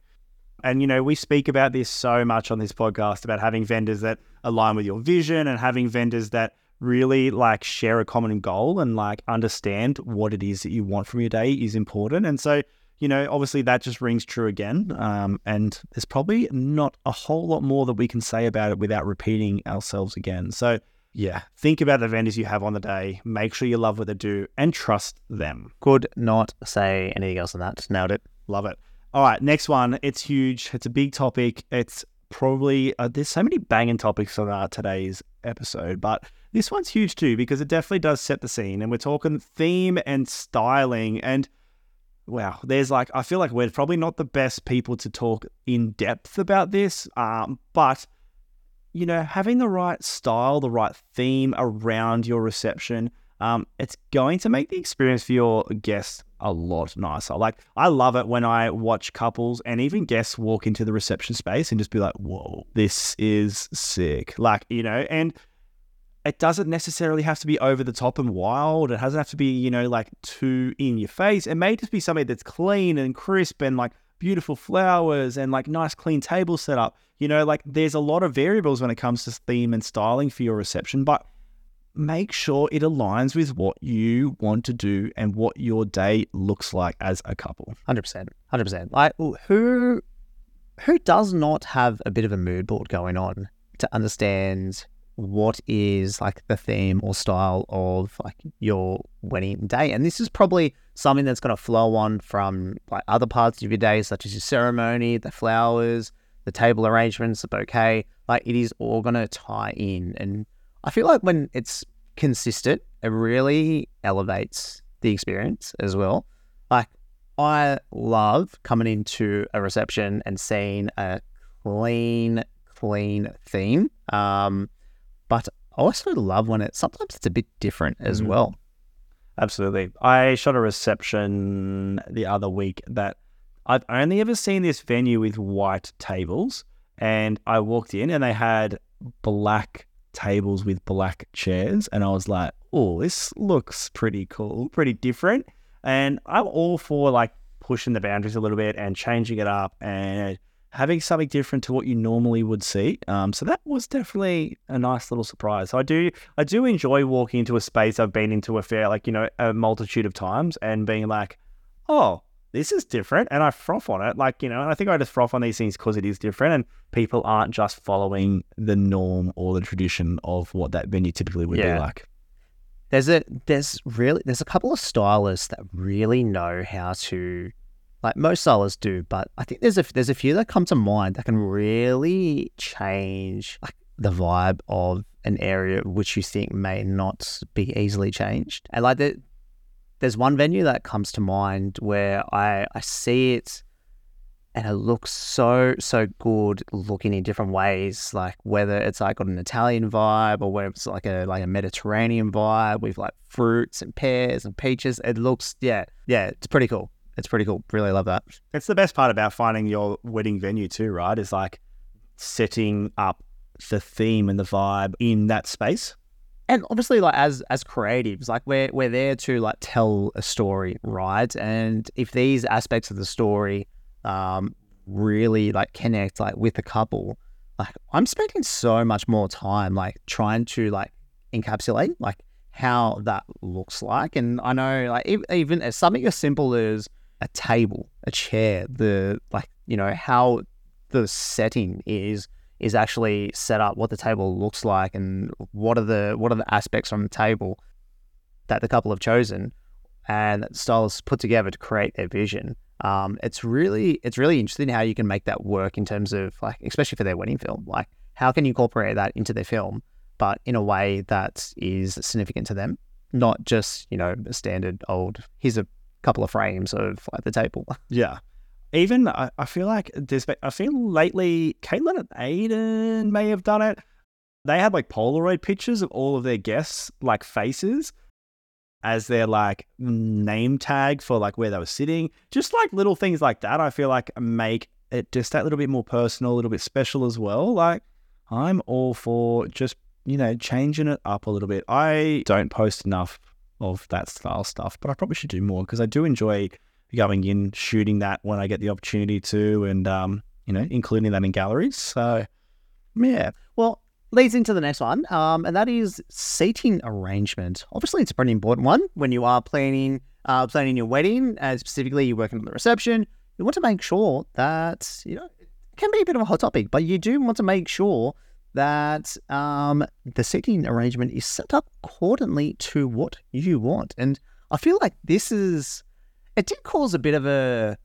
And, you know, we speak about this so much on this podcast about having vendors that align with your vision and having vendors that really like share a common goal and like understand what it is that you want from your day is important. And so, you know, obviously that just rings true again. Um, and there's probably not a whole lot more that we can say about it without repeating ourselves again. So, yeah, think about the vendors you have on the day. Make sure you love what they do and trust them. Could not say anything else on that. Nailed it. Love it. All right, next one. It's huge. It's a big topic. It's probably uh, there's so many banging topics on uh, today's episode, but this one's huge too because it definitely does set the scene. And we're talking theme and styling. And wow, there's like I feel like we're probably not the best people to talk in depth about this, um, but you know, having the right style, the right theme around your reception, um, it's going to make the experience for your guests a lot nicer. Like I love it when I watch couples and even guests walk into the reception space and just be like, "Whoa, this is sick!" Like you know, and it doesn't necessarily have to be over the top and wild. It doesn't have to be you know like too in your face. It may just be something that's clean and crisp and like beautiful flowers and like nice clean table setup. You know, like there's a lot of variables when it comes to theme and styling for your reception, but make sure it aligns with what you want to do and what your day looks like as a couple. Hundred percent, hundred percent. Like who who does not have a bit of a mood board going on to understand what is like the theme or style of like your wedding day? And this is probably something that's going to flow on from like other parts of your day, such as your ceremony, the flowers, the table arrangements, the bouquet. Like it is all going to tie in and I feel like when it's consistent, it really elevates the experience as well. Like I love coming into a reception and seeing a clean, clean theme. Um, but I also love when it sometimes it's a bit different as mm. well. Absolutely. I shot a reception the other week that I've only ever seen this venue with white tables. And I walked in and they had black tables with black chairs. And I was like, oh, this looks pretty cool, pretty different. And I'm all for like pushing the boundaries a little bit and changing it up and having something different to what you normally would see. Um, so that was definitely a nice little surprise. So I do I do enjoy walking into a space I've been into a fair like you know a multitude of times and being like, oh, this is different and I froth on it. Like, you know, and I think I just froth on these things because it is different and people aren't just following the norm or the tradition of what that venue typically would yeah. be like. There's a there's really there's a couple of stylists that really know how to like most sellers do, but I think there's a there's a few that come to mind that can really change like the vibe of an area which you think may not be easily changed. And like the, there's one venue that comes to mind where I, I see it and it looks so so good looking in different ways like whether it's like got an italian vibe or whether it's like a like a mediterranean vibe with like fruits and pears and peaches it looks yeah yeah it's pretty cool it's pretty cool. Really love that. It's the best part about finding your wedding venue too right? Is like setting up the theme and the vibe in that space. And obviously like as as creatives like we're we're there to like tell a story right? And if these aspects of the story um really like connect like with the couple like i'm spending so much more time like trying to like encapsulate like how that looks like. And i know like even as something as simple as a table a chair the like you know how the setting is is actually set up what the table looks like and what are the what are the aspects on the table that the couple have chosen and that stylists put together to create their vision. Um, it's really it's really interesting how you can make that work in terms of like especially for their wedding film. Like how can you incorporate that into their film, but in a way that is significant to them, not just you know a standard old here's a couple of frames of like the table. Yeah even I, I feel like there's I feel lately Caitlin and Aiden may have done it. They had like Polaroid pictures of all of their guests like faces as their like name tag for like where they were sitting. Just like little things like that, I feel like make it just that little bit more personal, a little bit special as well. Like I'm all for just you know changing it up a little bit. I don't post enough of that style stuff, but I probably should do more because I do enjoy going in, shooting that when I get the opportunity to, and um, you know, including that in galleries. So, yeah. Well, leads into the next one, um, and that is seating arrangement. Obviously, it's a pretty important one when you are planning uh, planning your wedding, and specifically you're working on the reception. You want to make sure that you know it can be a bit of a hot topic, but you do want to make sure that um, the seating arrangement is set up accordingly to what you want. And I feel like this is it did cause a bit of a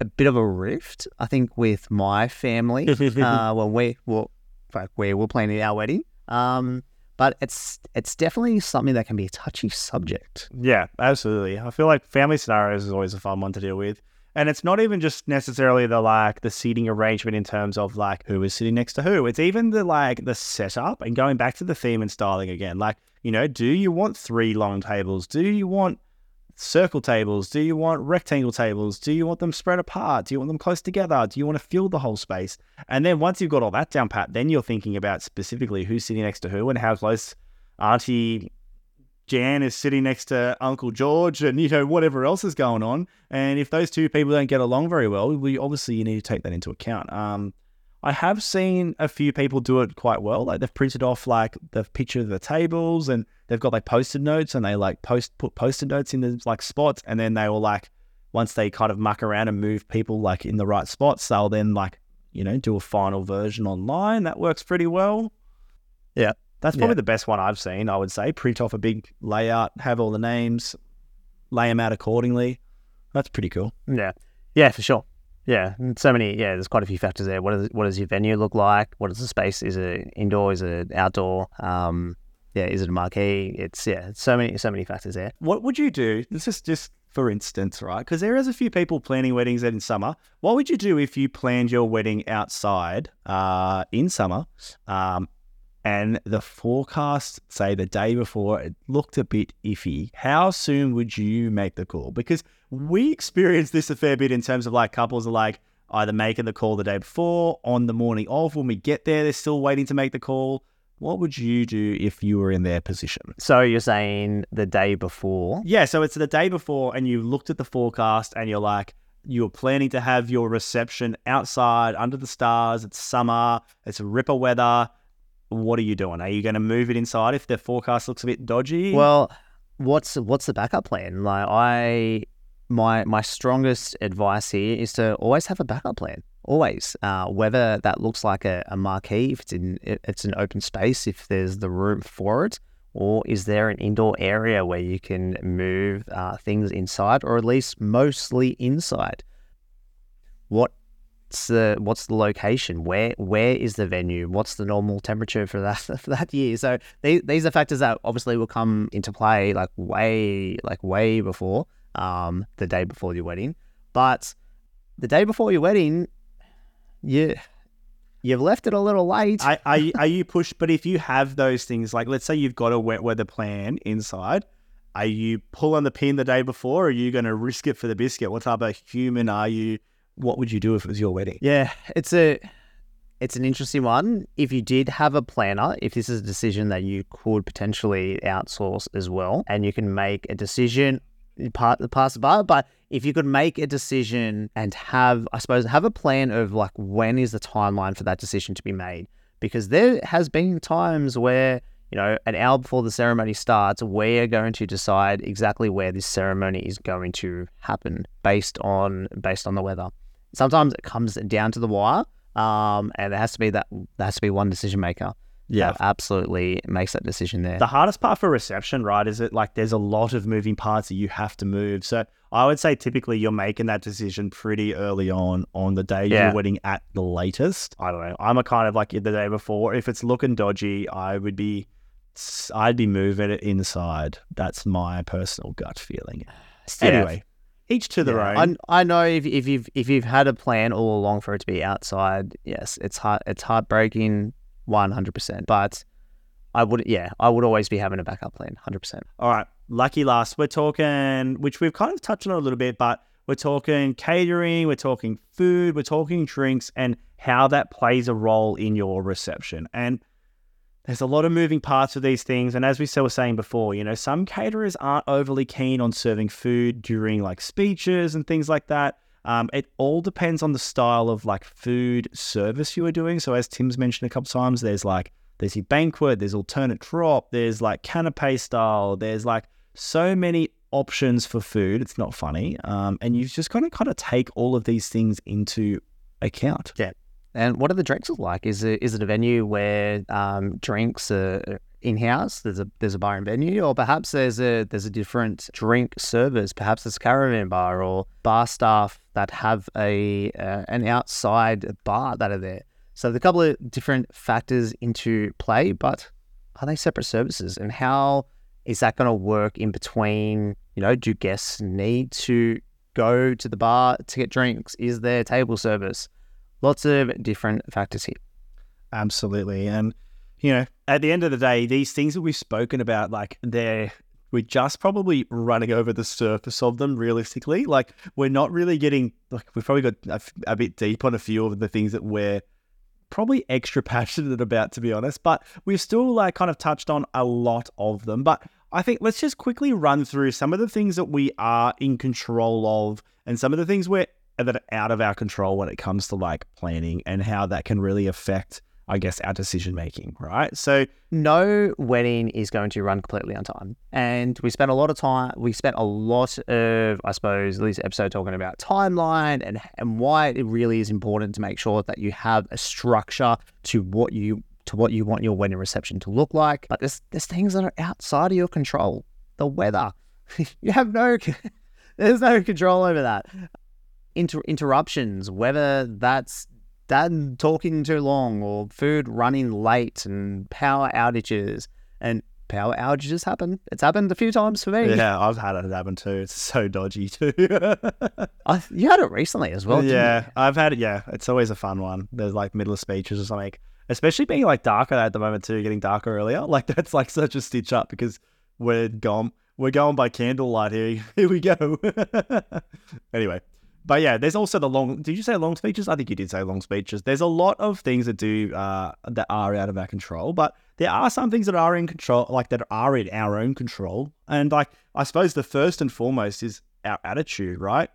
a bit of a rift, I think, with my family uh, when we well, like where we're planning our wedding. Um, but it's it's definitely something that can be a touchy subject. Yeah, absolutely. I feel like family scenarios is always a fun one to deal with. And it's not even just necessarily the like the seating arrangement in terms of like who is sitting next to who. It's even the like the setup and going back to the theme and styling again. Like, you know, do you want three long tables? Do you want circle tables? Do you want rectangle tables? Do you want them spread apart? Do you want them close together? Do you want to fill the whole space? And then once you've got all that down pat, then you're thinking about specifically who's sitting next to who and how close Auntie Jan is sitting next to Uncle George and you know whatever else is going on. And if those two people don't get along very well, we obviously you need to take that into account. Um, I have seen a few people do it quite well. Like they've printed off like the picture of the tables and they've got like post-it notes and they like post put post-it notes in the like spots and then they will like once they kind of muck around and move people like in the right spots, they'll then like, you know, do a final version online. That works pretty well. Yeah. That's probably Yeah. the best one I've seen, I would say. Print off a big layout, have all the names, lay them out accordingly. That's pretty cool. Yeah, yeah, for sure. Yeah, and so many. Yeah, there's quite a few factors there. What does what does your venue look like? What is the space? Is it indoor? Is it outdoor? Um, yeah, is it a marquee? It's yeah, so many so many factors there. What would you do? This is just for instance, right? Because there is a few people planning weddings in summer. What would you do if you planned your wedding outside uh, in summer, um, and the forecast, say the day before, it looked a bit iffy? How soon would you make the call? Because we experienced this a fair bit in terms of like couples are like either making the call the day before, on the morning of. When we get there, they're still waiting to make the call. What would you do if you were in their position? So you're saying the day before? Yeah, so it's the day before, and you looked at the forecast, and you're like, you're planning to have your reception outside under the stars. It's summer. It's ripper weather. What are you doing? Are you going to move it inside if the forecast looks a bit dodgy? Well, what's what's the backup plan? Like I, my my strongest advice here is to always have a backup plan. Always, uh, whether that looks like a, a marquee, if it's in it's an open space, if there's the room for it, or is there an indoor area where you can move uh, things inside, or at least mostly inside? What's the what's the location? Where where is the venue? What's the normal temperature for that for that year? So these, these are factors that obviously will come into play like way like way before um the day before your wedding. But the day before your wedding, you you've left it a little late. are, are, you, are you pushed? But if you have those things, like let's say you've got a wet weather plan inside, are you pulling the pin the day before, or are you going to risk it for the biscuit? What type of human are you? What would you do if it was your wedding? Yeah, it's a it's an interesting one. If you did have a planner, if this is a decision that you could potentially outsource as well, and you can make a decision, part the pass by, but if you could make a decision and have, I suppose, have a plan of like when is the timeline for that decision to be made, because there has been times where you know an hour before the ceremony starts, we're going to decide exactly where this ceremony is going to happen based on based on the weather sometimes it comes down to the wire, um, and there has to be that there has to be one decision maker. Yeah. that absolutely makes that decision there. The hardest part for reception, right, is it like there's a lot of moving parts that you have to move. So I would say typically you're making that decision pretty early on on the day of Yeah. your wedding at the latest. I don't know. I'm a kind of like the day before. If it's looking dodgy, I would be I'd be moving it inside. That's my personal gut feeling. Yeah. Anyway, each to their Yeah. own. I, I know if, if you've if you've had a plan all along for it to be outside, yes, it's heart it's heartbreaking, one hundred percent. But I would yeah, I would always be having a backup plan, hundred percent. All right, lucky last. We're talking, which we've kind of touched on a little bit, but we're talking catering, we're talking food, we're talking drinks, and how that plays a role in your reception. And there's a lot of moving parts of these things. And as we were saying before, you know, some caterers aren't overly keen on serving food during like speeches and things like that. Um, it all depends on the style of like food service you are doing. So as Tim's mentioned a couple times, there's like there's your banquet, there's alternate drop, there's like canapé style, there's like so many options for food. It's not funny. Um, and you've just got to kind of take all of these things into account. And what are the drinks like? Is it is it a venue where um, drinks are in house? There's a there's a bar and venue, or perhaps there's a there's a different drink service. Perhaps it's a caravan bar or bar staff that have a uh, an outside bar that are there. So there's a couple of different factors into play, but are they separate services? And how is that going to work in between? You know, do guests need to go to the bar to get drinks? Is there table service? Lots of different factors here. Absolutely. And, you know, at the end of the day, these things that we've spoken about, like they're, we're just probably running over the surface of them realistically. Like we're not really getting, like we've probably got a, a bit deep on a few of the things that we're probably extra passionate about, to be honest, but we've still like kind of touched on a lot of them. But I think let's just quickly run through some of the things that we are in control of and some of the things we're that are out of our control when it comes to like planning and how that can really affect I guess, our decision making, right? So, no wedding is going to run completely on time. And we spent a lot of time, we spent a lot of, I suppose, this episode talking about timeline and, and why it really is important to make sure that you have a structure to what you to what you want your wedding reception to look like. But there's there's things that are outside of your control. The weather. you have no there's no control over that. Inter- interruptions, whether that's dad talking too long or food running late and power outages and power outages happen. It's happened a few times for me. Yeah, I've had it happen too. It's so dodgy too. I, you had it recently as well. Yeah, I've had it. Yeah, it's always a fun one. There's like middle of speeches or something, especially being like darker at the moment too, getting darker earlier. Like that's like such a stitch up because we're gone. We're going by candlelight here. Here we go. anyway, but yeah, there's also the long. Did you say long speeches? I think you did say long speeches. There's a lot of things that do uh, that are out of our control, but there are some things that are in control, like that are in our own control. And like I suppose the first and foremost is our attitude, right?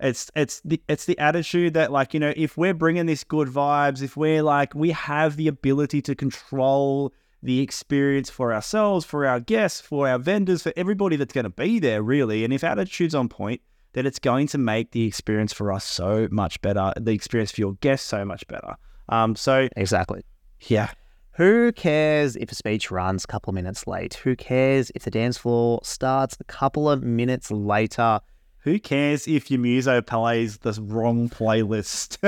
It's it's the it's the attitude that like you know if we're bringing this good vibes, if we're like we have the ability to control the experience for ourselves, for our guests, for our vendors, for everybody that's going to be there, really. And if attitude's on point, that it's going to make the experience for us so much better, the experience for your guests so much better. Um, so exactly, yeah. Who cares if a speech runs a couple of minutes late? Who cares if the dance floor starts a couple of minutes later? Who cares if your muso plays the wrong playlist?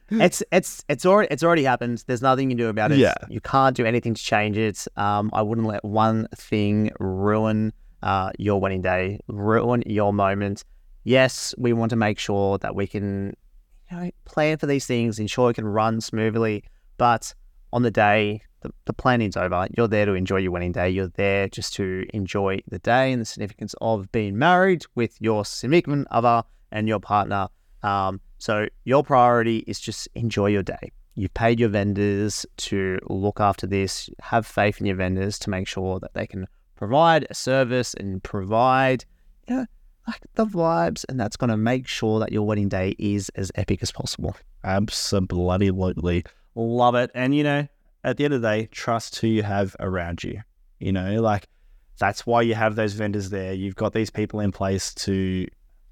it's it's it's already it's already happened. There's nothing you can do about it. Yeah. You can't do anything to change it. Um, I wouldn't let one thing ruin uh, your wedding day, ruin your moment yes, we want to make sure that we can you know, plan for these things, ensure it can run smoothly. But on the day, the, the planning's over. You're there to enjoy your wedding day. You're there just to enjoy the day and the significance of being married with your significant other and your partner. Um, so your priority is just enjoy your day. You've paid your vendors to look after this. Have faith in your vendors to make sure that they can provide a service and provide you know, like the vibes, and that's going to make sure that your wedding day is as epic as possible. Absolutely. Love it. And, you know, at the end of the day, trust who you have around you. You know, like that's why you have those vendors there. You've got these people in place to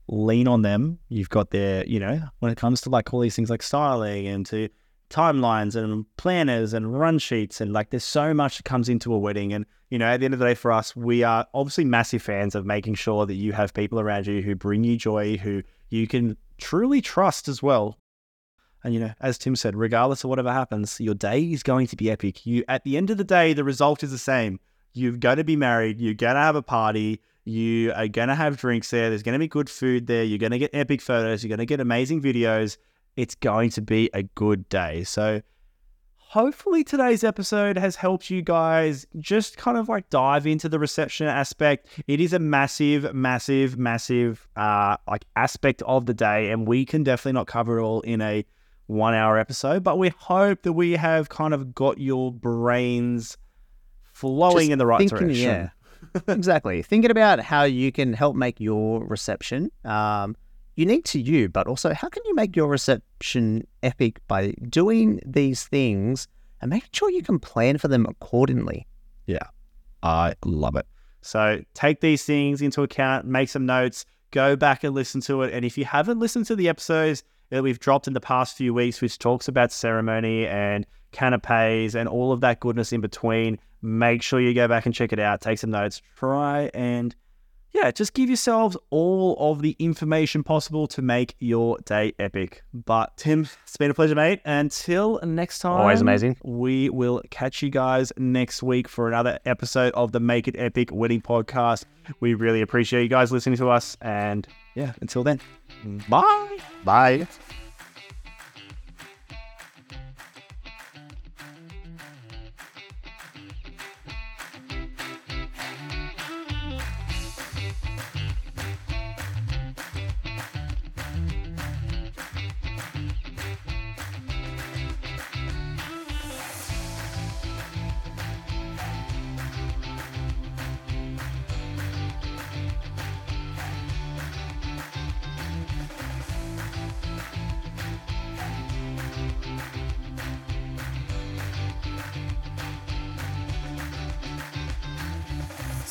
lean on them. You've got their, you know, when it comes to like all these things like styling and to timelines and planners and run sheets and like there's so much that comes into a wedding. And you know at the end of the day for us we are obviously massive fans of making sure that you have people around you who bring you joy who you can truly trust as well. And you know as tim said regardless of whatever happens your day is going to be epic. You at the end of the day the result is the same. You're going to be married you're going to have a party you are going to have drinks there there's going to be good food there you're going to get epic photos you're going to get amazing videos it's going to be a good day. So, hopefully, today's episode has helped you guys just kind of like dive into the reception aspect. It is a massive, massive, massive uh, like aspect of the day, and we can definitely not cover it all in a one hour episode, but we hope that we have kind of got your brains flowing just in the right thinking, direction. Yeah. exactly. Thinking about how you can help make your reception um, unique to you, but also how can you make your reception epic by doing these things and making sure you can plan for them accordingly? Yeah, I love it. So take these things into account, make some notes, go back and listen to it. And if you haven't listened to the episodes that we've dropped in the past few weeks, which talks about ceremony and canapes and all of that goodness in between, make sure you go back and check it out, take some notes, try and yeah, just give yourselves all of the information possible to make your day epic. But Tim, it's been a pleasure, mate. Until next time, Always amazing. We will catch you guys next week for another episode of the Make It Epic Wedding Podcast. We really appreciate you guys listening to us, and yeah, until then, bye. Bye.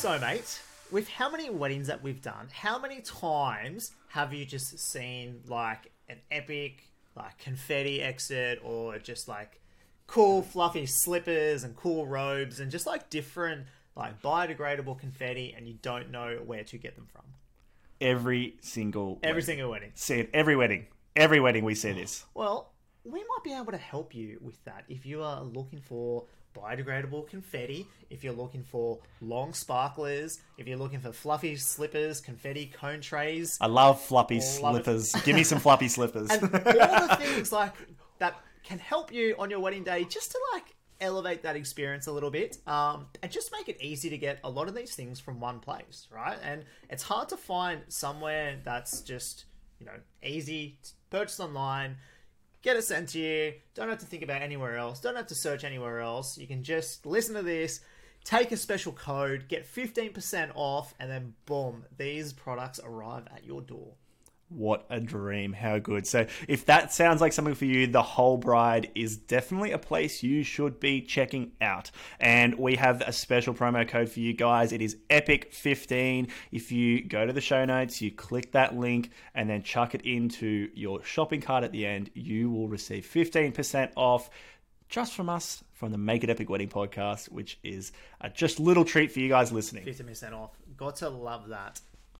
So, mate, with how many weddings that we've done, how many times have you just seen like an epic, like confetti exit, or just like cool, fluffy slippers and cool robes, and just like different, like biodegradable confetti, and you don't know where to get them from? Every single Every wedding. single wedding. see it every wedding. Every wedding we see this. Well, we might be able to help you with that if you are looking for biodegradable confetti, if you're looking for long sparklers, if you're looking for fluffy slippers, confetti cone trays, I love floppy Love slippers. Give me some floppy slippers. and all the things like that can help you on your wedding day just to like elevate that experience a little bit um, and just make it easy to get a lot of these things from one place right and it's hard to find somewhere that's just you know easy to purchase online get it sent to you don't have to think about anywhere else. Don't have to search anywhere else. You can just listen to this take a special code get 15% off and then boom these products arrive at your door What a dream. How good. So, if that sounds like something for you, The Whole Bride is definitely a place you should be checking out. And we have a special promo code for you guys. It is EPIC15. If you go to the show notes, you click that link and then chuck it into your shopping cart at the end, you will receive 15% off just from us from the Make It Epic Wedding podcast, which is a just little treat for you guys listening. 50% off got to love that